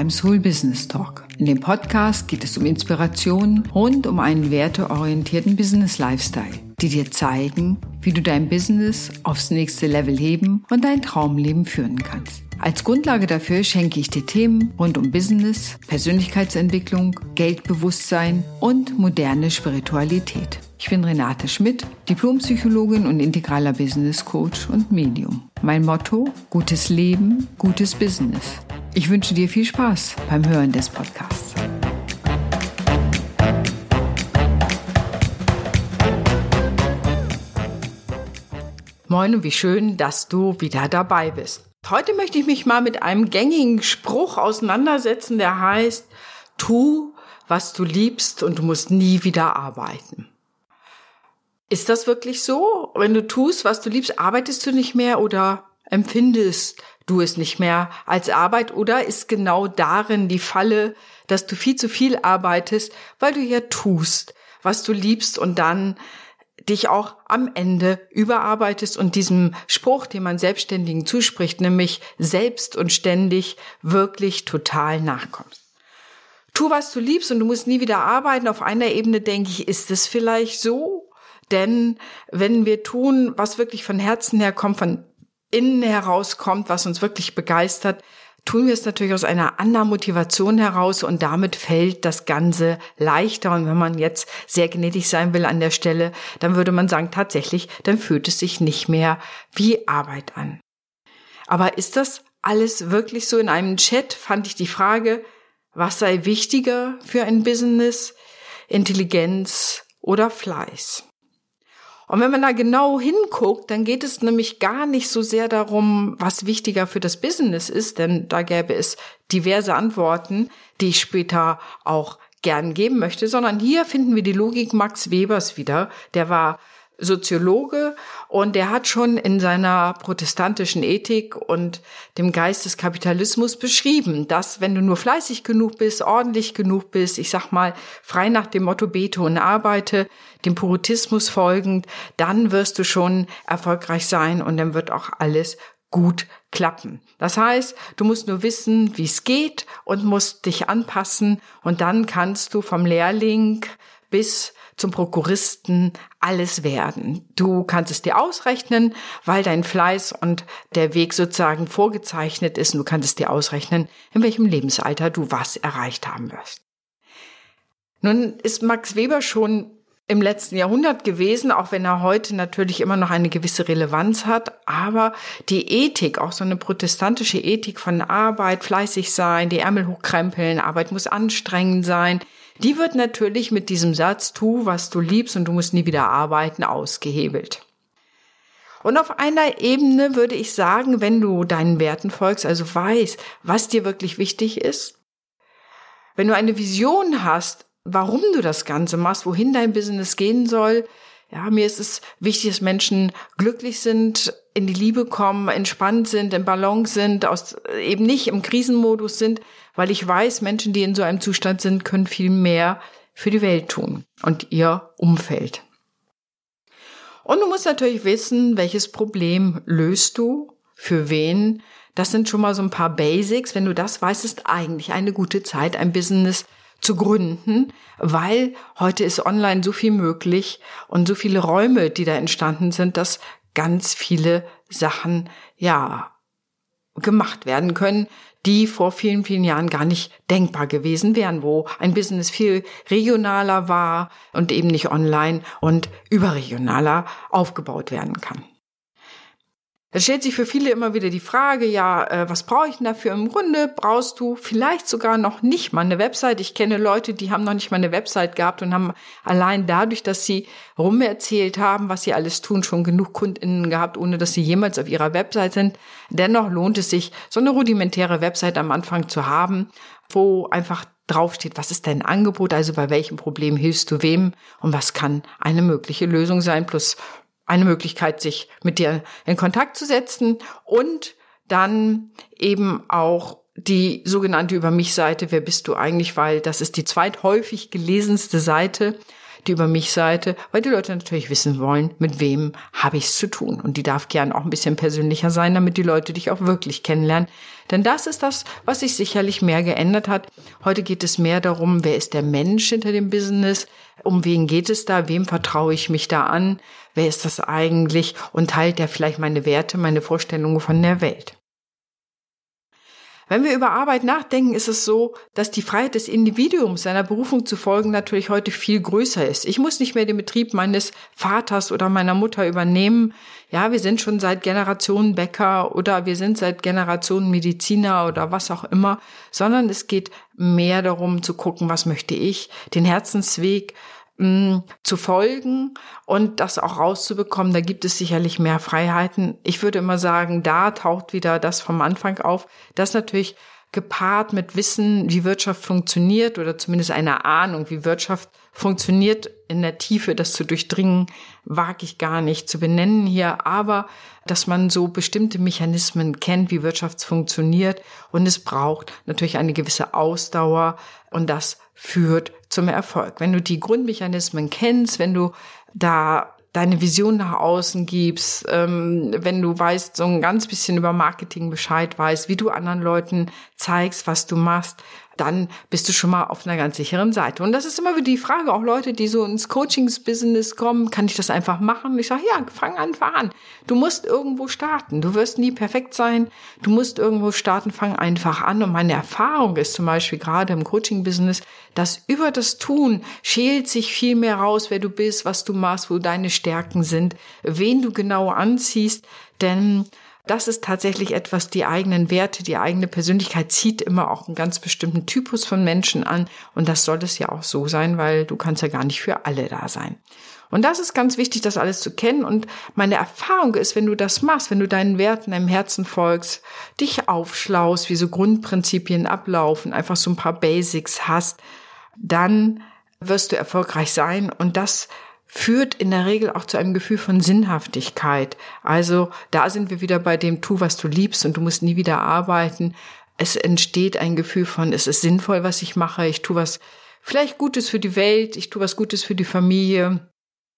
beim Soul Business Talk. In dem Podcast geht es um Inspiration rund um einen werteorientierten Business Lifestyle, die dir zeigen, wie du dein Business aufs nächste Level heben und dein Traumleben führen kannst. Als Grundlage dafür schenke ich dir Themen rund um Business, Persönlichkeitsentwicklung, Geldbewusstsein und moderne Spiritualität. Ich bin Renate Schmidt, Diplompsychologin und integraler Business Coach und Medium. Mein Motto, gutes Leben, gutes Business. Ich wünsche dir viel Spaß beim Hören des Podcasts. Moin und wie schön, dass du wieder dabei bist. Heute möchte ich mich mal mit einem gängigen Spruch auseinandersetzen, der heißt, tu, was du liebst und du musst nie wieder arbeiten. Ist das wirklich so? Wenn du tust, was du liebst, arbeitest du nicht mehr oder empfindest du es nicht mehr als Arbeit oder ist genau darin die Falle, dass du viel zu viel arbeitest, weil du ja tust, was du liebst und dann dich auch am Ende überarbeitest und diesem Spruch, den man Selbstständigen zuspricht, nämlich selbst und ständig wirklich total nachkommst. Tu, was du liebst und du musst nie wieder arbeiten. Auf einer Ebene denke ich, ist es vielleicht so? Denn wenn wir tun, was wirklich von Herzen herkommt, von innen herauskommt, was uns wirklich begeistert, tun wir es natürlich aus einer anderen Motivation heraus und damit fällt das Ganze leichter. Und wenn man jetzt sehr gnädig sein will an der Stelle, dann würde man sagen, tatsächlich, dann fühlt es sich nicht mehr wie Arbeit an. Aber ist das alles wirklich so? In einem Chat fand ich die Frage, was sei wichtiger für ein Business? Intelligenz oder Fleiß? Und wenn man da genau hinguckt, dann geht es nämlich gar nicht so sehr darum, was wichtiger für das Business ist, denn da gäbe es diverse Antworten, die ich später auch gern geben möchte, sondern hier finden wir die Logik Max Webers wieder. Der war Soziologe und der hat schon in seiner protestantischen Ethik und dem Geist des Kapitalismus beschrieben, dass wenn du nur fleißig genug bist, ordentlich genug bist, ich sag mal frei nach dem Motto bete und arbeite, dem Puritismus folgend, dann wirst du schon erfolgreich sein und dann wird auch alles gut klappen. Das heißt, du musst nur wissen, wie es geht und musst dich anpassen und dann kannst du vom Lehrling bis zum Prokuristen alles werden. Du kannst es dir ausrechnen, weil dein Fleiß und der Weg sozusagen vorgezeichnet ist und du kannst es dir ausrechnen, in welchem Lebensalter du was erreicht haben wirst. Nun ist Max Weber schon im letzten Jahrhundert gewesen, auch wenn er heute natürlich immer noch eine gewisse Relevanz hat. Aber die Ethik, auch so eine protestantische Ethik von Arbeit, fleißig sein, die Ärmel hochkrempeln, Arbeit muss anstrengend sein, die wird natürlich mit diesem Satz, tu, was du liebst und du musst nie wieder arbeiten, ausgehebelt. Und auf einer Ebene würde ich sagen, wenn du deinen Werten folgst, also weißt, was dir wirklich wichtig ist, wenn du eine Vision hast, warum du das Ganze machst, wohin dein Business gehen soll. Ja, mir ist es wichtig, dass Menschen glücklich sind, in die Liebe kommen, entspannt sind, im Balance sind, aus, eben nicht im Krisenmodus sind, weil ich weiß, Menschen, die in so einem Zustand sind, können viel mehr für die Welt tun und ihr Umfeld. Und du musst natürlich wissen, welches Problem löst du, für wen. Das sind schon mal so ein paar Basics. Wenn du das weißt, ist eigentlich eine gute Zeit, ein Business zu gründen, weil heute ist online so viel möglich und so viele Räume, die da entstanden sind, dass ganz viele Sachen, ja, gemacht werden können, die vor vielen, vielen Jahren gar nicht denkbar gewesen wären, wo ein Business viel regionaler war und eben nicht online und überregionaler aufgebaut werden kann. Es stellt sich für viele immer wieder die Frage, ja, äh, was brauche ich denn dafür? Im Grunde brauchst du vielleicht sogar noch nicht mal eine Website. Ich kenne Leute, die haben noch nicht mal eine Website gehabt und haben allein dadurch, dass sie rumerzählt haben, was sie alles tun, schon genug KundInnen gehabt, ohne dass sie jemals auf ihrer Website sind. Dennoch lohnt es sich, so eine rudimentäre Website am Anfang zu haben, wo einfach draufsteht, was ist dein Angebot, also bei welchem Problem hilfst du wem und was kann eine mögliche Lösung sein, plus eine Möglichkeit, sich mit dir in Kontakt zu setzen und dann eben auch die sogenannte Über mich Seite, wer bist du eigentlich, weil das ist die zweithäufig gelesenste Seite, die über mich Seite, weil die Leute natürlich wissen wollen, mit wem habe ich es zu tun. Und die darf gern auch ein bisschen persönlicher sein, damit die Leute dich auch wirklich kennenlernen. Denn das ist das, was sich sicherlich mehr geändert hat. Heute geht es mehr darum, wer ist der Mensch hinter dem Business, um wen geht es da, wem vertraue ich mich da an, wer ist das eigentlich und teilt der vielleicht meine Werte, meine Vorstellungen von der Welt. Wenn wir über Arbeit nachdenken, ist es so, dass die Freiheit des Individuums seiner Berufung zu folgen natürlich heute viel größer ist. Ich muss nicht mehr den Betrieb meines Vaters oder meiner Mutter übernehmen. Ja, wir sind schon seit Generationen Bäcker oder wir sind seit Generationen Mediziner oder was auch immer, sondern es geht mehr darum zu gucken, was möchte ich, den Herzensweg zu folgen und das auch rauszubekommen. Da gibt es sicherlich mehr Freiheiten. Ich würde immer sagen, da taucht wieder das vom Anfang auf, dass natürlich gepaart mit Wissen, wie Wirtschaft funktioniert oder zumindest einer Ahnung, wie Wirtschaft funktioniert in der Tiefe, das zu durchdringen, wage ich gar nicht zu benennen hier, aber dass man so bestimmte Mechanismen kennt, wie Wirtschaft funktioniert und es braucht natürlich eine gewisse Ausdauer und das führt zum Erfolg. Wenn du die Grundmechanismen kennst, wenn du da deine Vision nach außen gibst, ähm, wenn du weißt, so ein ganz bisschen über Marketing Bescheid weißt, wie du anderen Leuten zeigst, was du machst, dann bist du schon mal auf einer ganz sicheren Seite. Und das ist immer wieder die Frage, auch Leute, die so ins Coachings-Business kommen, kann ich das einfach machen? Ich sage, ja, fang einfach an. Du musst irgendwo starten. Du wirst nie perfekt sein. Du musst irgendwo starten, fang einfach an. Und meine Erfahrung ist zum Beispiel gerade im Coaching-Business, dass über das Tun schält sich viel mehr raus, wer du bist, was du machst, wo deine Stärken sind, wen du genau anziehst. Denn das ist tatsächlich etwas, die eigenen Werte, die eigene Persönlichkeit zieht immer auch einen ganz bestimmten Typus von Menschen an. Und das soll es ja auch so sein, weil du kannst ja gar nicht für alle da sein. Und das ist ganz wichtig, das alles zu kennen. Und meine Erfahrung ist, wenn du das machst, wenn du deinen Werten im Herzen folgst, dich aufschlaust, wie so Grundprinzipien ablaufen, einfach so ein paar Basics hast, dann wirst du erfolgreich sein. Und das führt in der Regel auch zu einem Gefühl von Sinnhaftigkeit. Also da sind wir wieder bei dem Tu, was du liebst und du musst nie wieder arbeiten. Es entsteht ein Gefühl von, es ist sinnvoll, was ich mache. Ich tu was vielleicht Gutes für die Welt. Ich tu was Gutes für die Familie.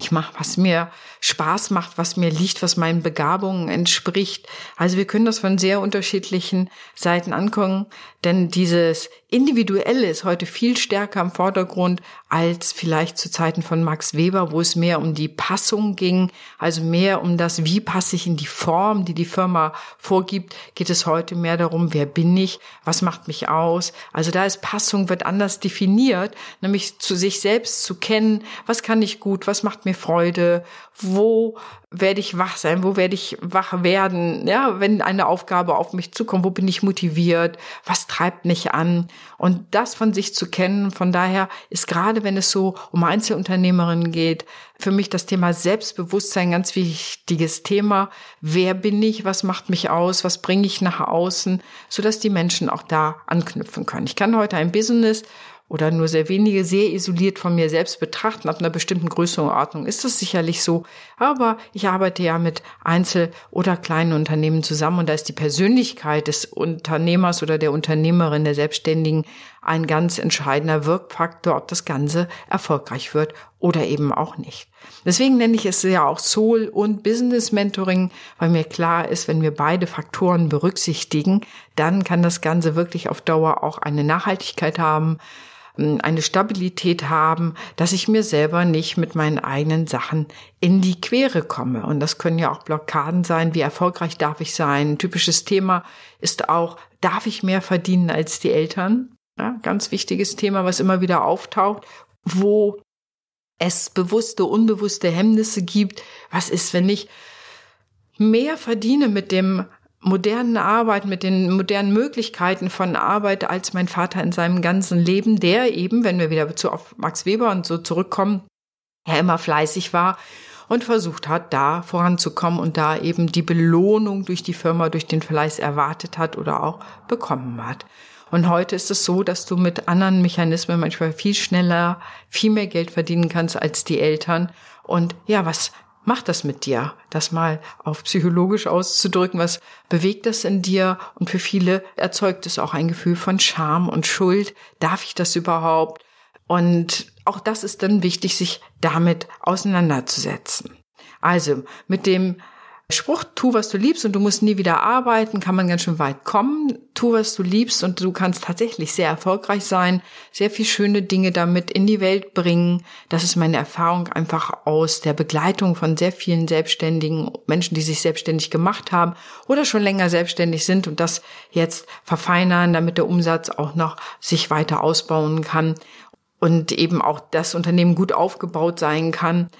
Ich mache, was mir Spaß macht, was mir liegt, was meinen Begabungen entspricht. Also wir können das von sehr unterschiedlichen Seiten angucken, denn dieses Individuelle ist heute viel stärker im Vordergrund als vielleicht zu Zeiten von Max Weber, wo es mehr um die Passung ging, also mehr um das, wie passe ich in die Form, die die Firma vorgibt, geht es heute mehr darum, wer bin ich, was macht mich aus. Also da ist Passung, wird anders definiert, nämlich zu sich selbst zu kennen, was kann ich gut, was macht mir Freude, wo werde ich wach sein, wo werde ich wach werden, ja, wenn eine Aufgabe auf mich zukommt, wo bin ich motiviert, was treibt mich an und das von sich zu kennen. Von daher ist gerade, wenn es so um Einzelunternehmerinnen geht, für mich das Thema Selbstbewusstsein ein ganz wichtiges Thema. Wer bin ich? Was macht mich aus? Was bringe ich nach außen? Sodass die Menschen auch da anknüpfen können. Ich kann heute ein Business oder nur sehr wenige sehr isoliert von mir selbst betrachten. Ab einer bestimmten Größenordnung ist das sicherlich so. Aber ich arbeite ja mit Einzel- oder kleinen Unternehmen zusammen und da ist die Persönlichkeit des Unternehmers oder der Unternehmerin, der Selbstständigen ein ganz entscheidender Wirkfaktor, ob das Ganze erfolgreich wird oder eben auch nicht. Deswegen nenne ich es ja auch Soul und Business Mentoring, weil mir klar ist, wenn wir beide Faktoren berücksichtigen, dann kann das Ganze wirklich auf Dauer auch eine Nachhaltigkeit haben, eine Stabilität haben, dass ich mir selber nicht mit meinen eigenen Sachen in die Quere komme. Und das können ja auch Blockaden sein. Wie erfolgreich darf ich sein? Ein typisches Thema ist auch, darf ich mehr verdienen als die Eltern? Ja, ganz wichtiges Thema, was immer wieder auftaucht, wo es bewusste, unbewusste Hemmnisse gibt. Was ist, wenn ich mehr verdiene mit dem modernen Arbeit, mit den modernen Möglichkeiten von Arbeit als mein Vater in seinem ganzen Leben, der eben, wenn wir wieder zu auf Max Weber und so zurückkommen, er immer fleißig war und versucht hat, da voranzukommen und da eben die Belohnung durch die Firma, durch den Fleiß erwartet hat oder auch bekommen hat. Und heute ist es so, dass du mit anderen Mechanismen manchmal viel schneller, viel mehr Geld verdienen kannst als die Eltern. Und ja, was macht das mit dir? Das mal auf psychologisch auszudrücken, was bewegt das in dir? Und für viele erzeugt es auch ein Gefühl von Scham und Schuld. Darf ich das überhaupt? Und auch das ist dann wichtig, sich damit auseinanderzusetzen. Also mit dem Spruch, tu, was du liebst und du musst nie wieder arbeiten, kann man ganz schön weit kommen. Tu, was du liebst und du kannst tatsächlich sehr erfolgreich sein, sehr viel schöne Dinge damit in die Welt bringen. Das ist meine Erfahrung einfach aus der Begleitung von sehr vielen Selbstständigen, Menschen, die sich selbstständig gemacht haben oder schon länger selbstständig sind und das jetzt verfeinern, damit der Umsatz auch noch sich weiter ausbauen kann und eben auch das Unternehmen gut aufgebaut sein kann.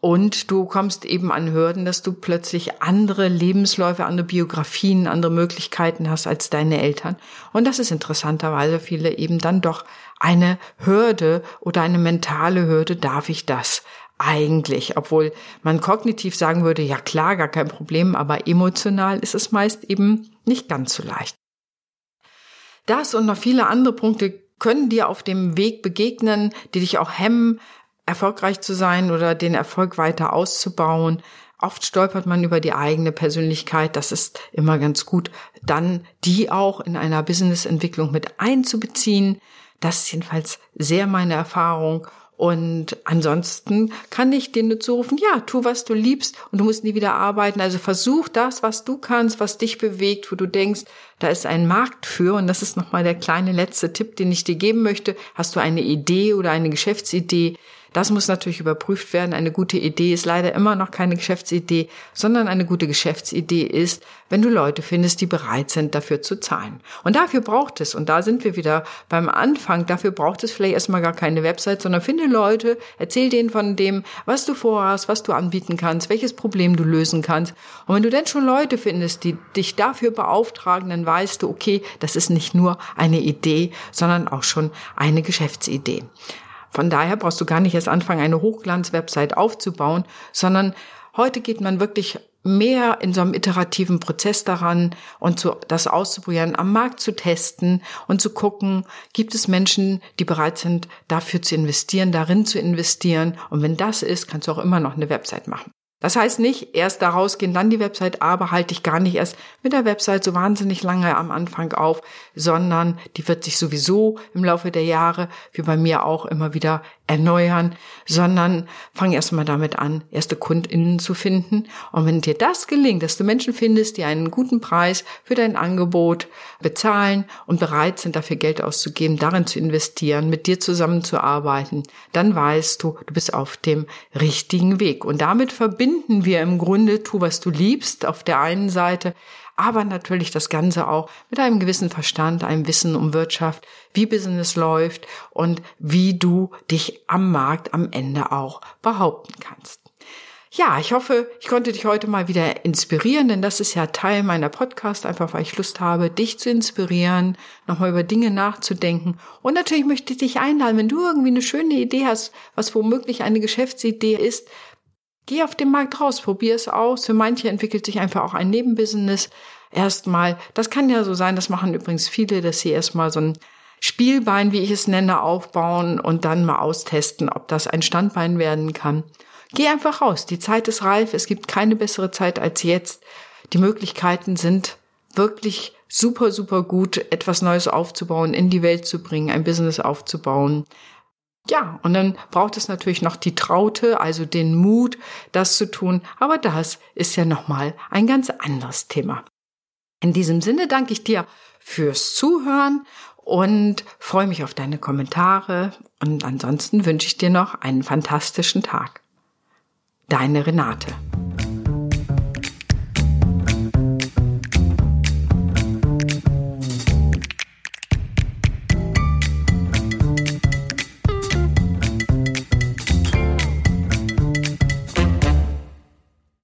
Und du kommst eben an Hürden, dass du plötzlich andere Lebensläufe, andere Biografien, andere Möglichkeiten hast als deine Eltern. Und das ist interessanterweise viele eben dann doch eine Hürde oder eine mentale Hürde, darf ich das eigentlich? Obwohl man kognitiv sagen würde, ja klar, gar kein Problem, aber emotional ist es meist eben nicht ganz so leicht. Das und noch viele andere Punkte können dir auf dem Weg begegnen, die dich auch hemmen, erfolgreich zu sein oder den Erfolg weiter auszubauen. Oft stolpert man über die eigene Persönlichkeit. Das ist immer ganz gut, dann die auch in einer Businessentwicklung mit einzubeziehen. Das ist jedenfalls sehr meine Erfahrung. Und ansonsten kann ich dir nur zurufen, ja, tu, was du liebst und du musst nie wieder arbeiten. Also versuch das, was du kannst, was dich bewegt, wo du denkst, da ist ein Markt für. Und das ist nochmal der kleine letzte Tipp, den ich dir geben möchte. Hast du eine Idee oder eine Geschäftsidee, das muss natürlich überprüft werden. Eine gute Idee ist leider immer noch keine Geschäftsidee, sondern eine gute Geschäftsidee ist, wenn du Leute findest, die bereit sind, dafür zu zahlen. Und dafür braucht es, und da sind wir wieder beim Anfang, dafür braucht es vielleicht erstmal gar keine Website, sondern finde Leute, erzähl denen von dem, was du vorhast, was du anbieten kannst, welches Problem du lösen kannst. Und wenn du denn schon Leute findest, die dich dafür beauftragen, dann weißt du, okay, das ist nicht nur eine Idee, sondern auch schon eine Geschäftsidee. Von daher brauchst du gar nicht erst anfangen, eine Hochglanz-Website aufzubauen, sondern heute geht man wirklich mehr in so einem iterativen Prozess daran und zu, das auszuprobieren, am Markt zu testen und zu gucken, gibt es Menschen, die bereit sind, dafür zu investieren, darin zu investieren. Und wenn das ist, kannst du auch immer noch eine Website machen. Das heißt nicht erst da rausgehen, dann die Website, aber halte ich gar nicht erst mit der Website so wahnsinnig lange am Anfang auf, sondern die wird sich sowieso im Laufe der Jahre, wie bei mir auch, immer wieder erneuern, sondern fang erstmal damit an, erste KundInnen zu finden. Und wenn dir das gelingt, dass du Menschen findest, die einen guten Preis für dein Angebot bezahlen und bereit sind, dafür Geld auszugeben, darin zu investieren, mit dir zusammenzuarbeiten, dann weißt du, du bist auf dem richtigen Weg. Und damit verbinden wir im Grunde, tu, was du liebst, auf der einen Seite, aber natürlich das Ganze auch mit einem gewissen Verstand, einem Wissen um Wirtschaft, wie Business läuft und wie du dich am Markt am Ende auch behaupten kannst. Ja, ich hoffe, ich konnte dich heute mal wieder inspirieren, denn das ist ja Teil meiner Podcast, einfach weil ich Lust habe, dich zu inspirieren, nochmal über Dinge nachzudenken. Und natürlich möchte ich dich einladen, wenn du irgendwie eine schöne Idee hast, was womöglich eine Geschäftsidee ist, Geh auf den Markt raus, probier es aus. Für manche entwickelt sich einfach auch ein Nebenbusiness erstmal. Das kann ja so sein, das machen übrigens viele, dass sie erstmal so ein Spielbein, wie ich es nenne, aufbauen und dann mal austesten, ob das ein Standbein werden kann. Geh einfach raus. Die Zeit ist reif. Es gibt keine bessere Zeit als jetzt. Die Möglichkeiten sind wirklich super, super gut, etwas Neues aufzubauen, in die Welt zu bringen, ein Business aufzubauen. Ja, und dann braucht es natürlich noch die Traute, also den Mut, das zu tun. Aber das ist ja nochmal ein ganz anderes Thema. In diesem Sinne danke ich dir fürs Zuhören und freue mich auf deine Kommentare. Und ansonsten wünsche ich dir noch einen fantastischen Tag. Deine Renate.